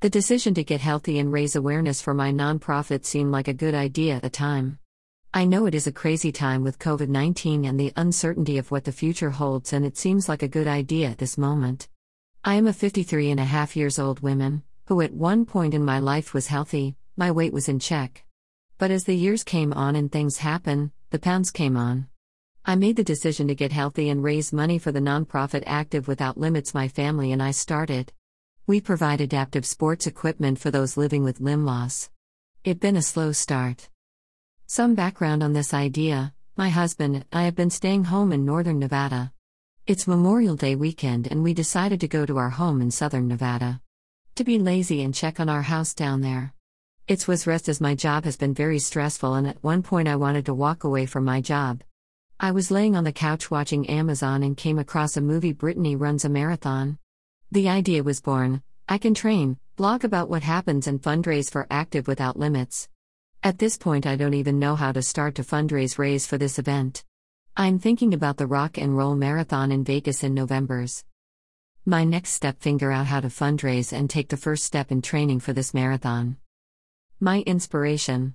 The decision to get healthy and raise awareness for my nonprofit seemed like a good idea at the time. I know it is a crazy time with COVID 19 and the uncertainty of what the future holds, and it seems like a good idea at this moment. I am a 53 and a half years old woman, who at one point in my life was healthy, my weight was in check. But as the years came on and things happen, the pounds came on. I made the decision to get healthy and raise money for the nonprofit Active Without Limits my family and I started. We provide adaptive sports equipment for those living with limb loss. It's been a slow start. Some background on this idea my husband and I have been staying home in northern Nevada. It's Memorial Day weekend, and we decided to go to our home in southern Nevada. To be lazy and check on our house down there. It's was rest as my job has been very stressful, and at one point I wanted to walk away from my job. I was laying on the couch watching Amazon and came across a movie Brittany runs a marathon. The idea was born I can train, blog about what happens, and fundraise for Active Without Limits. At this point, I don't even know how to start to fundraise raise for this event. I'm thinking about the Rock and Roll Marathon in Vegas in November's. My next step figure out how to fundraise and take the first step in training for this marathon. My inspiration